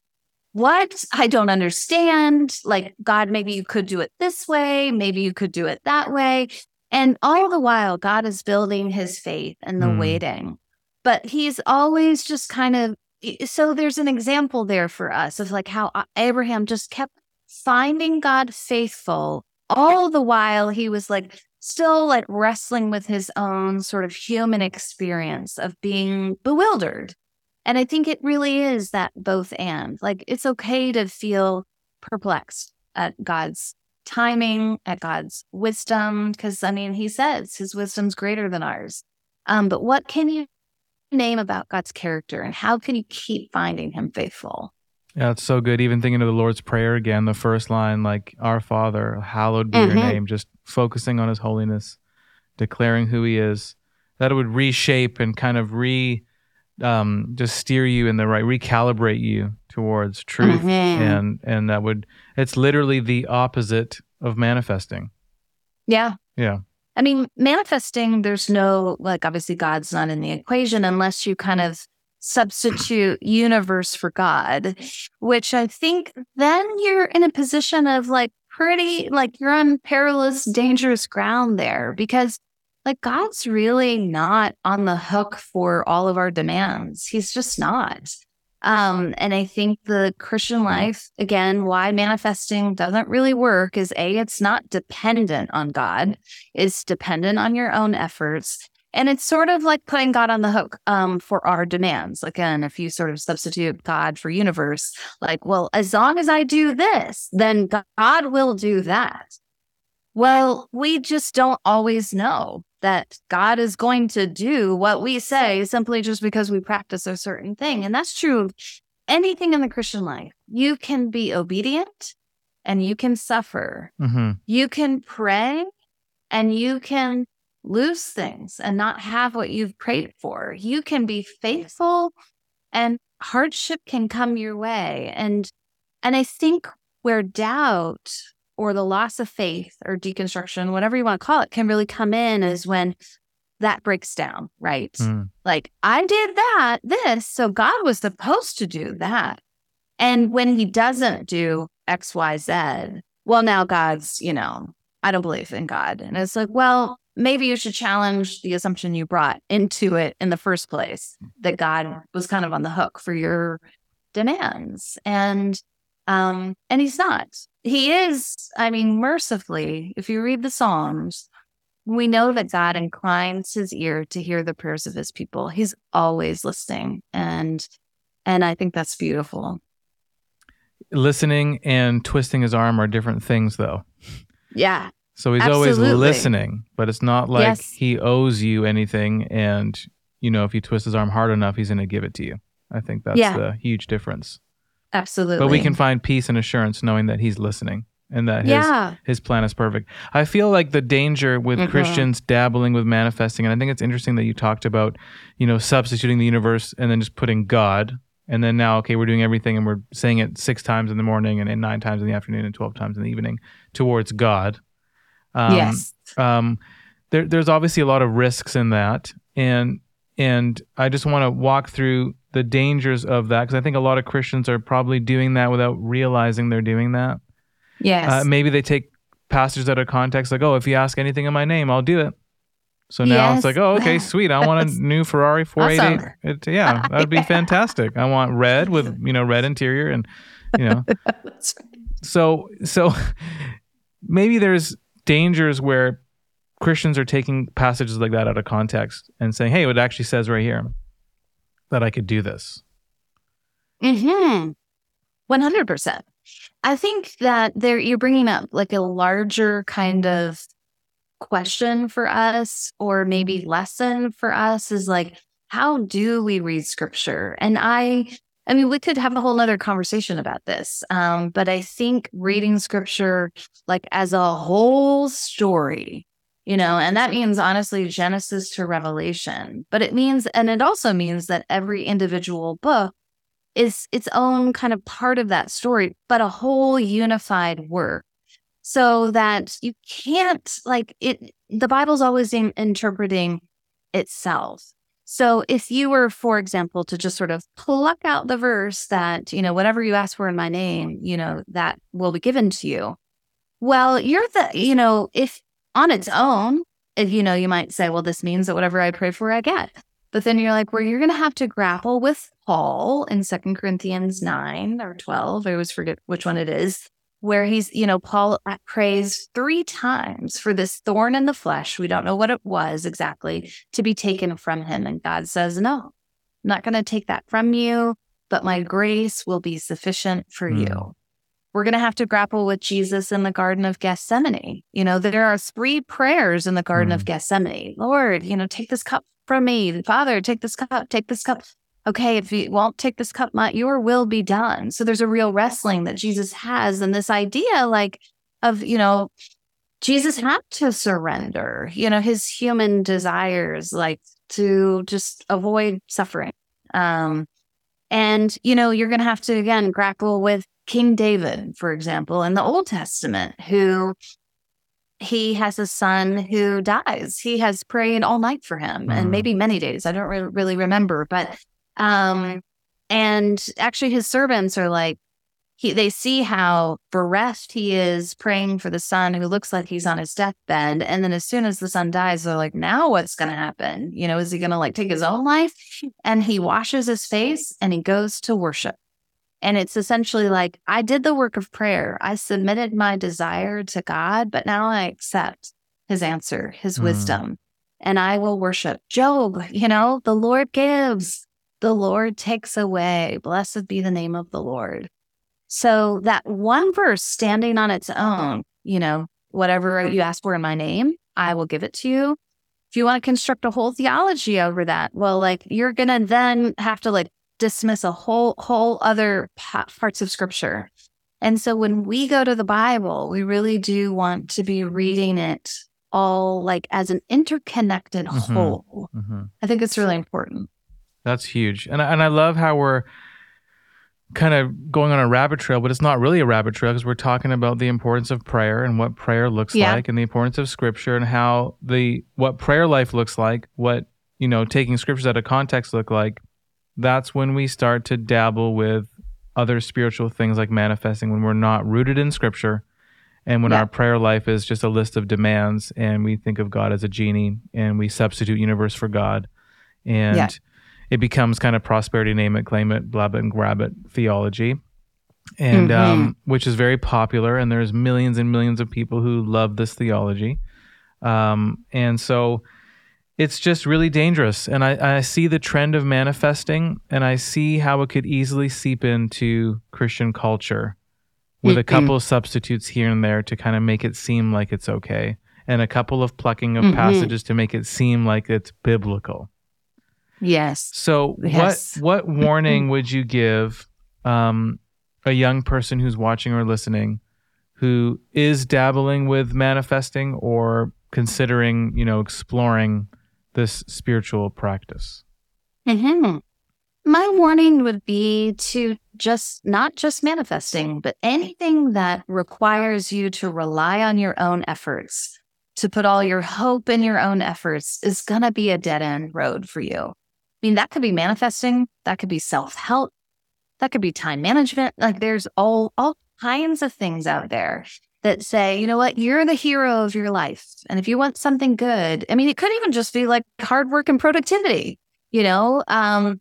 S5: What? I don't understand. Like, God, maybe you could do it this way. Maybe you could do it that way. And all the while, God is building his faith and the
S1: Hmm.
S5: waiting. But he's always just kind of, so there's an example there for us of like how Abraham just kept finding God faithful all the while he was like still like wrestling with his own sort of human experience of being bewildered. And I think it really is that both and. Like it's okay to feel perplexed at God's timing, at God's wisdom, because I mean, he says his wisdom's greater than ours. Um, but what can you name about God's character and how can you keep finding him faithful?
S1: Yeah, it's so good. Even thinking of the Lord's Prayer again, the first line, like, Our Father, hallowed be your
S5: Mhm.
S1: name, just focusing on his holiness, declaring who he is. That it would reshape and kind of re um, just steer you in the right, recalibrate you towards truth.
S5: Mhm.
S1: And and that would it's literally the opposite of manifesting.
S5: Yeah.
S1: Yeah.
S5: I mean, manifesting, there's no, like, obviously, God's not in the equation unless you kind of substitute universe for God, which I think then you're in a position of like pretty, like, you're on perilous, dangerous ground there because, like, God's really not on the hook for all of our demands. He's just not. Um, and I think the Christian life, again, why manifesting doesn't really work is A, it's not dependent on God it's dependent on your own efforts. And it's sort of like putting God on the hook um, for our demands. Again, if you sort of substitute God for universe, like, well, as long as I do this, then God will do that. Well, we just don't always know that God is going to do what we say simply just because we practice a certain thing. And that's true of anything in the Christian life. You can be obedient and you can suffer
S1: hmm
S5: you can pray and you can lose things and not have what you've prayed for. You can be faithful and hardship can come your way. And and I think where doubt or the loss of faith or deconstruction, whatever you want to call it, can really come in is when that breaks down, right?
S1: Mm.
S5: Like, I did that, this, so God was supposed to do that. And when he doesn't do X, Y, Z, well, now God's, you know, I don't believe in God. And it's like, well, maybe you should challenge the assumption you brought into it in the first place that God was kind of on the hook for your demands. And um, and he's not. He is, I mean, mercifully, if you read the Psalms, we know that God inclines his ear to hear the prayers of his people. He's always listening. And and I think that's beautiful.
S1: Listening and twisting his arm are different things, though.
S5: Yeah.
S1: So he's always listening, but it's not like
S5: Yes.
S1: he owes you anything. And, you know, if you twist his arm hard enough, he's going to give it to you. I think that's
S5: Yeah.
S1: the huge difference.
S5: Absolutely.
S1: But we can find peace and assurance knowing that he's listening. and that his
S5: Yeah.
S1: his plan is perfect. I feel like the danger with
S5: Mhm.
S1: Christians dabbling with manifesting, and I think it's interesting that you talked about, you know, substituting the universe and then just putting God, and then now, okay, we're doing everything and we're saying it six times in the morning and, and nine times in the afternoon and twelve times in the evening towards God. Um,
S5: yes.
S1: um, there, there's obviously a lot of risks in that, and and I just want to walk through the dangers of that because I think a lot of Christians are probably doing that without realizing they're doing that.
S5: Yes.
S1: Uh, maybe they take passages out of context, like, "Oh, if you ask anything in my name, I'll do it." So now
S5: Yes.
S1: it's like, "Oh, okay, sweet. I want a new Ferrari 488."
S5: awesome.
S1: It, yeah, that'd be
S5: Yeah.
S1: fantastic. I want red with you know red interior and you know so so maybe there's dangers where Christians are taking passages like that out of context and saying, "Hey, it actually says right here that I could do this."
S5: Mm-hmm. One hundred percent. I think that there you're bringing up like a larger kind of question for us, or maybe lesson for us, is like how do we read scripture? And I, I mean, we could have a whole nother conversation about this, um, but I think reading scripture like as a whole story. You know, and that means honestly Genesis to Revelation. But it means, and it also means that every individual book is its own kind of part of that story, but a whole unified work. So that you can't like it, the Bible's always in, interpreting itself. So if you were, for example, to just sort of pluck out the verse that, you know, whatever you ask for in my name, you know, that will be given to you. Well, you're the, you know, if on its own, if you know, you might say, well, this means that whatever I pray for, I get. But then you're like, well, you're going to have to grapple with Paul in Second Corinthians 9 or 12. I always forget which one it is, where he's, you know, Paul prays three times for this thorn in the flesh. We don't know what it was exactly to be taken from him. And God says, no, I'm not going to take that from you, but my grace will be sufficient for
S1: Hmm.
S5: you. We're going to have to grapple with Jesus in the Garden of Gethsemane. You know, there are three prayers in the Garden of Gethsemane. Lord, you know, take this cup from me. Father, take this cup, take this cup. Okay, if you won't take this cup, my, your will be done. So there's a real wrestling that Jesus has. And this idea, like, of, you know, Jesus had to surrender, you know, his human desires, like to just avoid suffering. Um, and, you know, you're going to have to, again, grapple with King David, for example, in the Old Testament, who he has a son who dies. He has prayed all night for him
S1: Mhm.
S5: and maybe many days. I don't re- really remember, but, um, and actually his servants are like, he, they see how bereft he is praying for the son who looks like he's on his deathbed. And then as soon as the son dies, they're like, now what's going to happen? You know, is he going to like take his own life? And he washes his face and he goes to worship. And it's essentially like, I did the work of prayer. I submitted my desire to God, but now I accept his answer, his
S1: Mm.
S5: wisdom, and I will worship. Job, you know, the Lord gives, the Lord takes away. Blessed be the name of the Lord. So that one verse standing on its own, you know, whatever you ask for in my name, I will give it to you. If you want to construct a whole theology over that, well, like you're going to then have to like dismiss a whole, whole other parts of scripture. And so when we go to the Bible, we really do want to be reading it all like as an interconnected
S1: Mhm.
S5: whole.
S1: hmm
S5: I think it's really important.
S1: That's huge, and I- and I love how we're kind of going on a rabbit trail, but it's not really a rabbit trail because we're talking about the importance of prayer and what prayer looks
S5: Yeah.
S1: like, and the importance of Scripture and how the what prayer life looks like, what you know, taking scriptures out of context look like. That's when we start to dabble with other spiritual things like manifesting when we're not rooted in Scripture. And when
S5: Yeah.
S1: our prayer life is just a list of demands, and we think of God as a genie, and we substitute universe for God, and
S5: Yeah.
S1: It becomes kind of prosperity name it claim it blab it and grab it theology and
S5: Mhm.
S1: um, which is very popular and there's millions and millions of people who love this theology um, and so it's just really dangerous and I, I see the trend of manifesting and i see how it could easily seep into christian culture with a
S5: Mhm.
S1: couple of substitutes here and there to kind of make it seem like it's okay and a couple of plucking of
S5: Mhm.
S1: passages to make it seem like it's biblical
S5: Yes.
S1: so
S5: Yes.
S1: what what warning would you give um, a young person who's watching or listening who is dabbling with manifesting or considering, you know, exploring this spiritual practice?
S5: hmm My warning would be to just not just manifesting, but anything that requires you to rely on your own efforts, to put all your hope in your own efforts is going to be a dead end road for you. Mean, that could be manifesting, that could be self help, that could be time management. Like there's all, all kinds of things out there that say, you know what, you're the hero of your life. And if you want something good, I mean, it could even just be like hard work and productivity you know um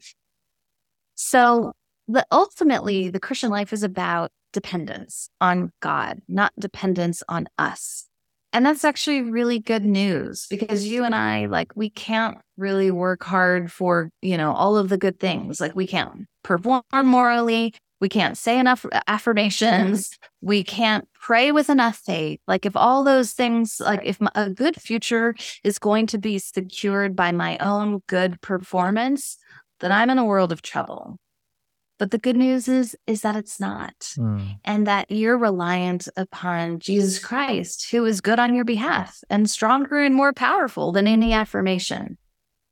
S5: so the ultimately the christian life is about dependence on god not dependence on us and that's actually really good news because you and i like we can't really work hard for you know all of the good things. Like we can't perform morally. We can't say enough affirmations. We can't pray with enough faith like if all those things like if a good future is going to be secured by my own good performance then i'm in a world of trouble but the good news is is that it's not
S1: Mm.
S5: and that you're reliant upon jesus christ who is good on your behalf and stronger and more powerful than any affirmation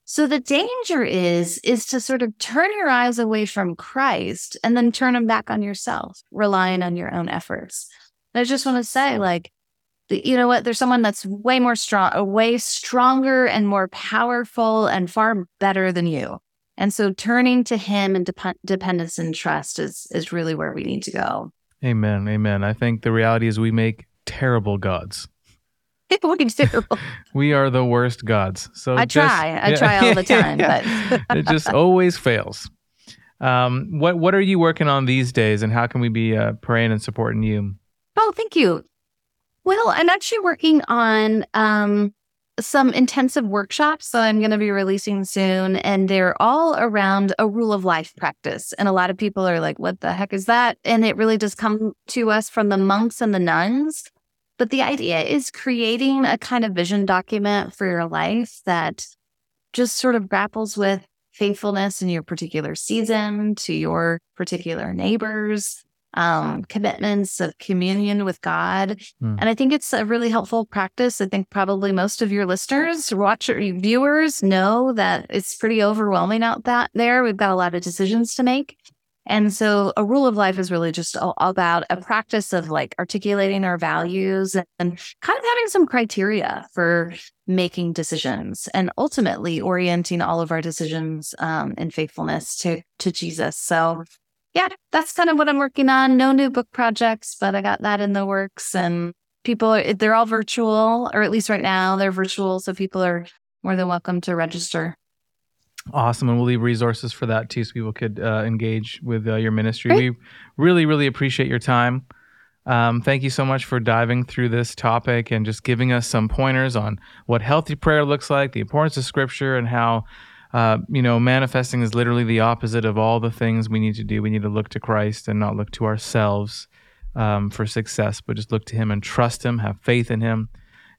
S5: so the danger is is to sort of turn your eyes away from Christ and then turn them back on yourself, relying on your own efforts. And I just want to say, like, you know what? There's someone that's way more strong, way stronger and more powerful and far better than you. And so turning to him and dep- dependence and trust is is really where we need to go.
S1: Amen. Amen. I think the reality is we make terrible gods.
S5: we do.
S1: We are the worst gods. So
S5: I
S1: just-
S5: try. I try all the time, but
S1: it just always fails. Um, what what are you working on these days, and how can we be uh, praying and supporting you?
S5: Oh, thank you. Well, I'm actually working on um, some intensive workshops that I'm going to be releasing soon, and they're all around a rule of life practice. And a lot of people are like, what the heck is that? And it really does come to us from the monks and the nuns. But the idea is creating a kind of vision document for your life that just sort of grapples with faithfulness in your particular season to your particular neighbors, um, commitments of communion with God.
S1: Hmm.
S5: And I think it's a really helpful practice. I think probably most of your listeners, watcher, viewers know that it's pretty overwhelming out that there. We've got a lot of decisions to make. And so a rule of life is really just all about a practice of like articulating our values and kind of having some criteria for making decisions and ultimately orienting all of our decisions um, in faithfulness to, to Jesus. So yeah, that's kind of what I'm working on. No new book projects, but I got that in the works and people are, they're all virtual or at least right now they're virtual. So people are more than welcome to register.
S1: Awesome, and we'll leave resources for that too, so people could uh, engage with uh, your ministry.
S5: Great.
S1: We really, really appreciate your time. Um, thank you so much for diving through this topic and just giving us some pointers on what healthy prayer looks like, the importance of Scripture, and how uh, you know manifesting is literally the opposite of all the things we need to do. We need to look to Christ and not look to ourselves um, for success, but just look to Him and trust Him, have faith in Him,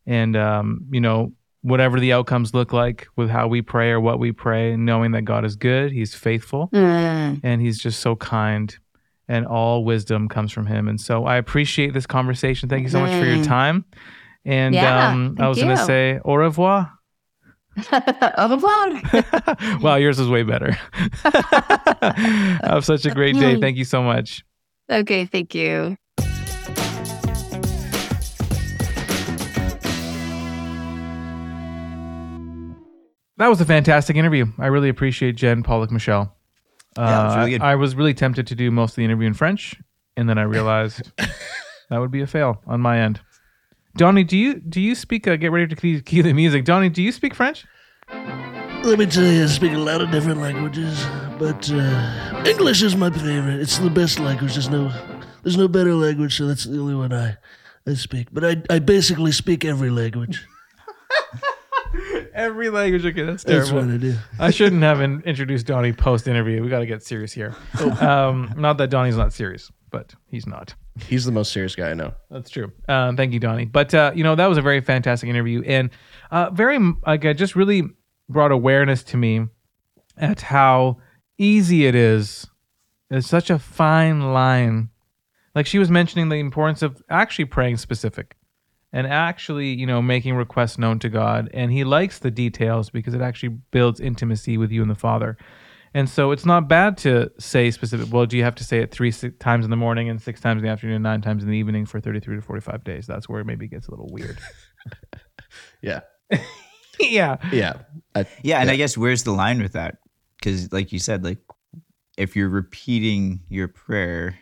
S1: and um, you know whatever the outcomes look like with how we pray or what we pray, knowing that God is good, He's faithful,
S5: Mm.
S1: and He's just so kind, and all wisdom comes from Him. And so I appreciate this conversation. Thank you so much for your
S5: Mhm.
S1: time. And
S5: Yeah,
S1: um, I was going to say au revoir.
S5: Au revoir.
S1: wow, yours is way better. Have such a great day. Thank you so much.
S5: Okay, thank you.
S1: That was a fantastic interview. I really appreciate Jen Pollock Michel. Uh,
S2: Yeah, was really good.
S1: I, I was really tempted to do most of the interview in French, and then I realized that would be a fail on my end. Donnie, do you do you speak? Uh, get ready to key, key the music. Donnie, do you speak French?
S4: Let me tell you, I speak a lot of different languages, but uh, English is my favorite. It's the best language. There's no, there's no better language, so that's the only one I, I speak. But I, I basically speak every language.
S1: Every language. Okay, that's
S4: That's
S1: terrible.
S4: what I do.
S1: I shouldn't have in, introduced Donnie post interview. We got to get serious here. Um, not that Donnie's not serious, but he's not.
S3: He's the most serious guy I know.
S1: That's true. Um, thank you, Donnie. But uh, you know that was a very fantastic interview, and uh, very like it just really brought awareness to me at how easy it is. It's such a fine line like she was mentioning the importance of actually praying specific and actually, you know, making requests known to God. And he likes the details because it actually builds intimacy with you and the Father. And so it's not bad to say specific. Well, do you have to say it three six times in the morning and six times in the afternoon, and nine times in the evening for 33 to 45 days? That's where it maybe gets a little weird.
S3: Yeah.
S1: yeah.
S3: Yeah. I,
S2: Yeah, and I guess where's the line with that? Because, like you said, like if you're repeating your prayer,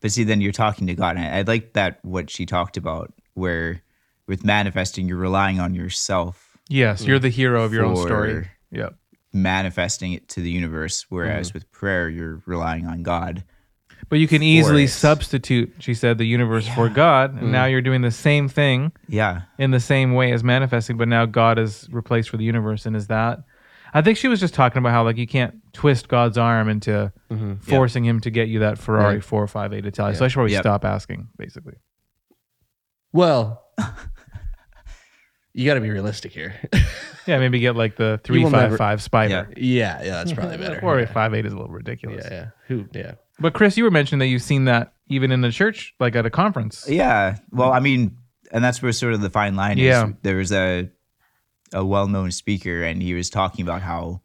S2: but see, then you're talking to God. And I, I like that what she talked about, where with manifesting, you're relying on yourself,
S1: Yes, you're the hero of your own story.
S2: For-
S1: Yep.
S2: Manifesting it to the universe. Whereas mm-hmm. with prayer, you're relying on God.
S1: But you can easily
S2: it.
S1: substitute, she said, the universe for God. And mm-hmm. now you're doing the same thing
S2: Yeah,
S1: in the same way as manifesting, but now God is replaced for the universe. And is that? I think she was just talking about how like you can't twist God's arm into mm-hmm. forcing him to get you that Ferrari
S3: Right.
S1: four five eight Italia. So I should probably
S2: Yep.
S1: stop asking, basically.
S3: well, you got to be realistic here.
S1: Yeah, maybe get like the three
S3: will
S1: five
S3: never-
S1: five Spider.
S3: yeah. Yeah. That's probably better.
S1: Four
S3: yeah.
S1: eight five eight is a little ridiculous.
S3: Yeah. Yeah. Who? Yeah.
S1: But Chris, you were mentioning that you've seen that even in the church, like at a conference.
S2: yeah. Well, I mean, and that's where sort of the fine line is.
S1: Yeah.
S2: There was a a well-known speaker, and he was talking about how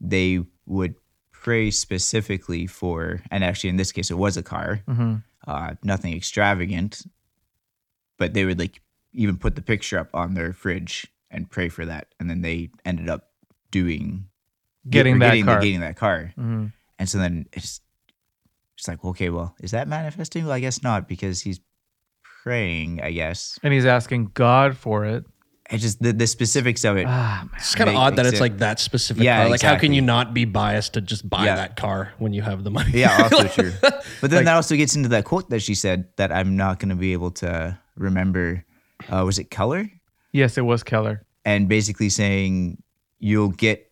S2: they would pray specifically for, and actually in this case, it was a car,
S1: hmm
S2: uh, nothing extravagant, but they would like even put the picture up on their fridge and pray for that, and then they ended up doing
S1: Getting
S2: or
S1: that
S2: getting,
S1: car.
S2: getting that car,
S1: hmm
S2: and so then it's it's like okay, well, is that manifesting? Well, I guess not because he's praying. I guess
S1: And he's asking God for it.
S2: it just the, the specifics of it.
S1: Ah, man.
S3: It's kind of odd that it's
S2: it-
S3: like that specific
S2: Yeah,
S3: car. Like, how can you not be biased to just buy
S2: Yeah.
S3: that car when you have the money?
S2: Yeah, also true. But then
S3: Like-
S2: that also gets into that quote that she said that I'm not going to be able to remember. Uh, was it Keller?
S1: Yes, it was Keller.
S2: And basically saying you'll get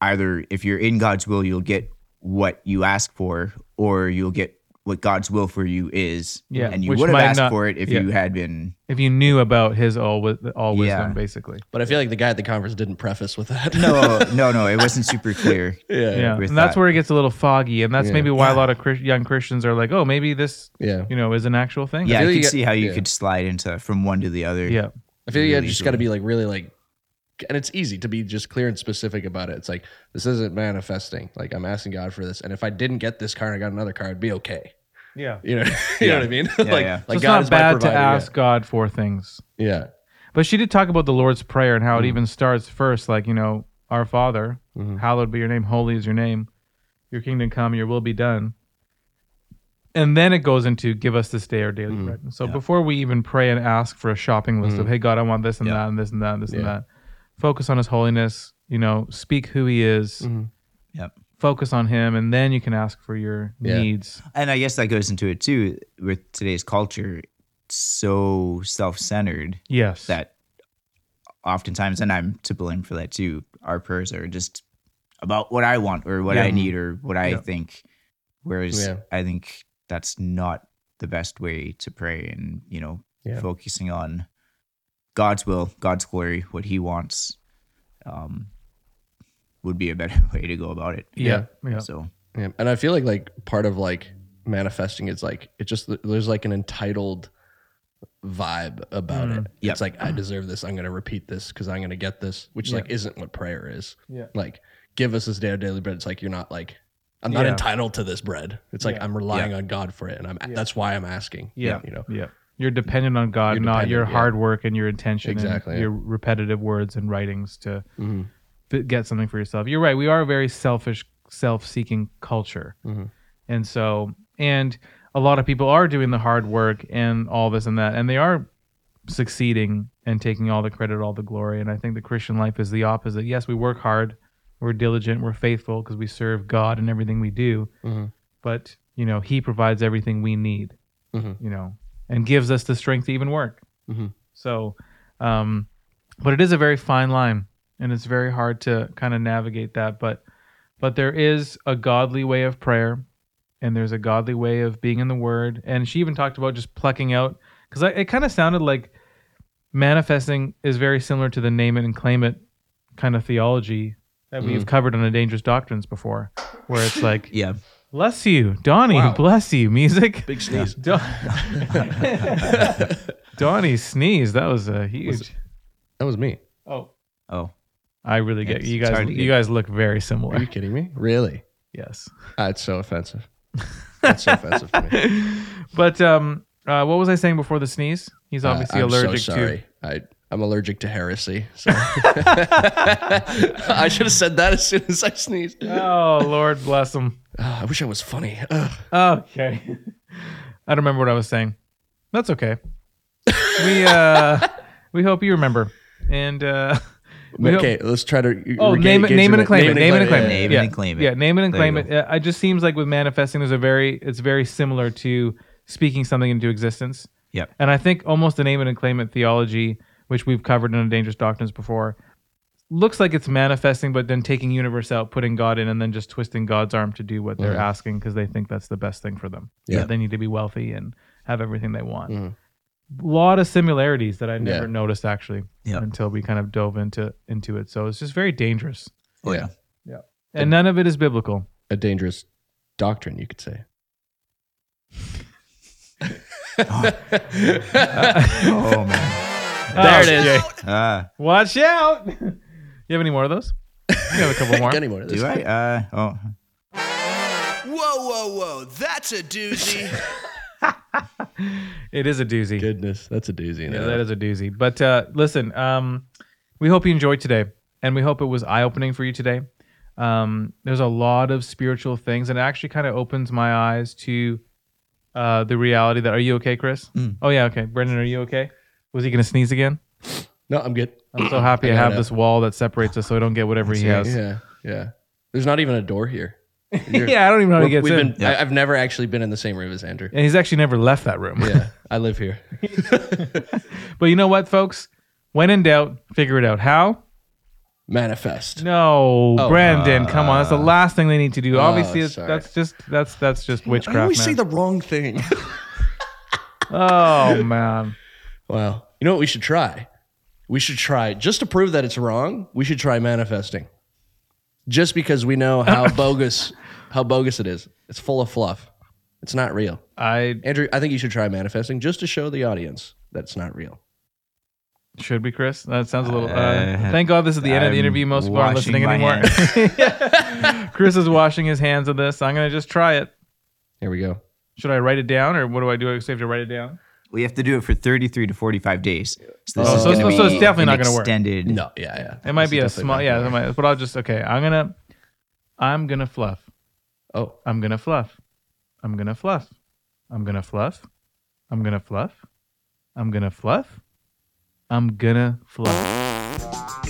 S2: either if you're in God's will, you'll get what you ask for, or you'll get what God's will for you is.
S1: Yeah,
S2: and you would have asked
S1: not-
S2: for it if
S1: yeah.
S2: you had been.
S1: If you knew about his all all wisdom,
S2: Yeah.
S1: basically.
S3: But I feel like the guy at the conference didn't preface with that.
S2: No, no, no. It wasn't super clear.
S3: yeah.
S1: Yeah, and that's
S2: that.
S1: where it gets a little foggy, and that's
S3: Yeah.
S1: maybe why a lot of Chris- young Christians are like, "Oh, maybe this,
S3: Yeah.
S1: you know, is an actual thing."
S2: Yeah, I,
S3: feel
S2: could see how you
S3: yeah.
S2: could slide into from one to the other.
S1: yeah,
S3: I feel like you just got to be like really like, and it's easy to be just clear and specific about it. It's like this isn't manifesting. Like I'm asking God for this, and if I didn't get this card, and I got another card. it'd be okay.
S1: Yeah.
S3: You know, you know what I mean? like,
S2: yeah.
S1: So
S3: like
S1: it's not
S3: is my
S1: bad to
S3: provider,
S1: ask God for things,
S3: Yeah. yeah.
S1: but she did talk about the Lord's prayer and
S3: Mm.
S1: how it even starts first, like you know, Our Father,
S3: Mhm.
S1: hallowed be your name, holy is your name, your kingdom come, your will be done. And then it goes into give us this day our daily
S3: Mhm.
S1: bread. So
S2: Yeah.
S1: before we even pray and ask for a shopping list of,
S3: Mhm.
S1: hey God, I want this and
S2: Yeah.
S1: that and this and that and this and that, focus on His holiness. You know, speak who He is.
S3: Mhm.
S2: Yep.
S1: Focus on Him, and then you can ask for your
S3: Yeah.
S1: needs.
S2: And I guess that goes into it too with today's culture, so self centered
S1: Yes.
S2: that oftentimes, and I'm to blame for that too, our prayers are just about what I want or what
S1: Yeah.
S2: I need or what I
S1: Yeah.
S2: think. Whereas
S3: Yeah.
S2: I think that's not the best way to pray and, you know,
S3: Yeah.
S2: focusing on God's will, God's glory, what He wants, um, would be a better way to go about it.
S1: yeah. Yeah.
S2: So,
S3: Yeah. And I feel like like part of like manifesting is like it just there's like an entitled vibe about
S1: Mm.
S3: it.
S2: Yep.
S3: It's like I deserve this. I'm gonna repeat this because I'm gonna get this, which
S1: Yeah.
S3: like isn't what prayer is.
S1: Yeah.
S3: Like give us this day our daily bread. It's like you're not like I'm not
S1: Yeah.
S3: entitled to this bread. It's like
S1: Yeah.
S3: I'm relying on God for it, and I'm that's why I'm asking.
S1: Yeah.
S3: You know.
S1: Yeah. You're dependent on God,
S3: You're
S1: not your
S3: dependent, yeah.
S1: hard work and your intention
S3: Exactly,
S1: and
S3: yeah.
S1: your repetitive words and writings to
S3: hmm
S1: fi- get something for yourself. You're right. We are a very selfish, self-seeking culture.
S3: Mhm.
S1: And so, and a lot of people are doing the hard work and all this and that, and they are succeeding and taking all the credit, all the glory. And I think the Christian life is the opposite. Yes, we work hard, we're diligent, we're faithful because we serve God in everything we do.
S3: Mhm.
S1: But you know, He provides everything we need.
S3: Mhm.
S1: You know, and gives us the strength to even work.
S3: Mhm.
S1: So, um, but it is a very fine line, and it's very hard to kind of navigate that. But, but there is a godly way of prayer, and there's a godly way of being in the Word. And she even talked about just plucking out because it kind of sounded like manifesting is very similar to the name it and claim it kind of theology that we've mm. covered on the dangerous doctrines before, where it's like
S2: yeah.
S1: Bless you, Donnie.
S3: Wow.
S1: Bless you. Music.
S3: Big sneeze.
S1: Don- Donnie sneeze. That was a huge.
S3: That was me.
S1: Oh,
S2: Oh,
S1: I really get
S2: It's-
S1: you guys.
S2: hard to
S1: You
S2: get.
S1: guys look very similar.
S3: Are
S1: similar.
S3: you kidding me? Really?
S1: Yes.
S3: That's so offensive. That's so offensive to me.
S1: But um, uh, what was I saying before the sneeze? He's
S3: Uh,
S1: obviously
S3: I'm
S1: allergic
S3: so
S1: to.
S3: sorry. I I'm allergic to heresy. So. I should have said that as soon as I sneezed.
S1: Oh Lord bless him.
S3: Ah, I wish I was funny. Ugh.
S1: Okay. I don't remember what I was saying. That's okay. We uh we hope you remember. And uh
S3: okay, let's try to.
S1: Oh,
S3: regain-
S1: name it, name it and claim it. Name it and claim
S3: yeah,
S1: it.
S2: Name it and claim it.
S1: Yeah, name it and claim it. Uh, It just seems like with manifesting, there's a very, it's very similar to speaking something into existence.
S2: Yep.
S1: And I think almost the name it and claim it theology, which we've covered in Dangerous Doctrines before, looks like it's manifesting, but then taking universe out, putting God in, and then just twisting God's arm to do what they're
S3: Mhm.
S1: asking because they think that's the best thing for them.
S3: Yeah.
S1: That they need to be wealthy and have everything they want.
S3: Mhm.
S1: A lot of similarities that I never
S3: Yeah.
S1: noticed actually
S2: Yep.
S1: until we kind of dove into into it. So it's just very dangerous.
S2: oh
S3: Yeah.
S2: yeah.
S1: And none of it is biblical.
S3: A dangerous doctrine, you could say.
S2: Oh man.
S3: There it
S1: Okay.
S3: is.
S2: Ah,
S1: Watch out. you have any more of those? You have a couple more.
S3: Any more of this?
S2: do I? Uh, oh,
S6: Whoa, whoa, whoa. That's a doozy.
S1: It is a doozy.
S3: Goodness, that's a doozy.
S1: Yeah, that is a doozy. But uh, listen, um, we hope you enjoyed today, and we hope it was eye opening for you today. Um, there's a lot of spiritual things, and it actually kind of opens my eyes to uh, the reality that. Are you okay, Chris?
S2: Mm.
S1: Oh yeah, okay. Brendan, are you okay? Was he gonna sneeze again?
S3: no, I'm good.
S1: I'm so happy
S3: I
S1: I, have
S3: gotta-
S1: this wall that separates us, so I don't get whatever he has.
S3: Yeah, yeah. There's not even a door here.
S1: Yeah, I don't even know how he gets
S3: we've
S1: in.
S3: been, I, I've never actually been in the same room as Andrew.
S1: and he's actually never left that room.
S3: Yeah, I live here.
S1: But you know what, folks? When in doubt, figure it out. How?
S3: Manifest.
S1: No,
S3: Oh.
S1: Brandon, uh, come on. That's the uh, last thing they need to do.
S3: Oh,
S1: Obviously, it's,
S3: sorry.
S1: that's just that's that's just witchcraft.
S3: I always
S1: man.
S3: say the wrong thing.
S1: oh man,
S3: wow. You know what we should try? We should try just to prove that it's wrong. We should try manifesting. Just because we know how bogus, how bogus it is. It's full of fluff. It's not real.
S1: I
S3: Andrew, I think you should try manifesting just to show the audience that it's not real.
S1: should be Chris. That sounds a little. Uh,
S2: Uh,
S1: thank God this is the end of the interview. Most people aren't listening anymore. Chris is washing his hands of this. I'm gonna just try it.
S3: Here we go.
S1: Should I write it down, or what do I do? I have to write it down.
S2: we have to do it for 33 to 45 days. So this
S1: Oh,
S2: is
S1: so- so- so it's definitely not gonna work.
S2: extended.
S3: No, yeah, yeah.
S1: It might
S3: This
S1: be a small. Yeah, it might- but I'll just okay. I'm gonna. I'm gonna fluff.
S3: Oh,
S1: I'm gonna fluff. I'm gonna fluff. I'm gonna fluff. I'm gonna fluff. I'm gonna fluff. I'm gonna fluff.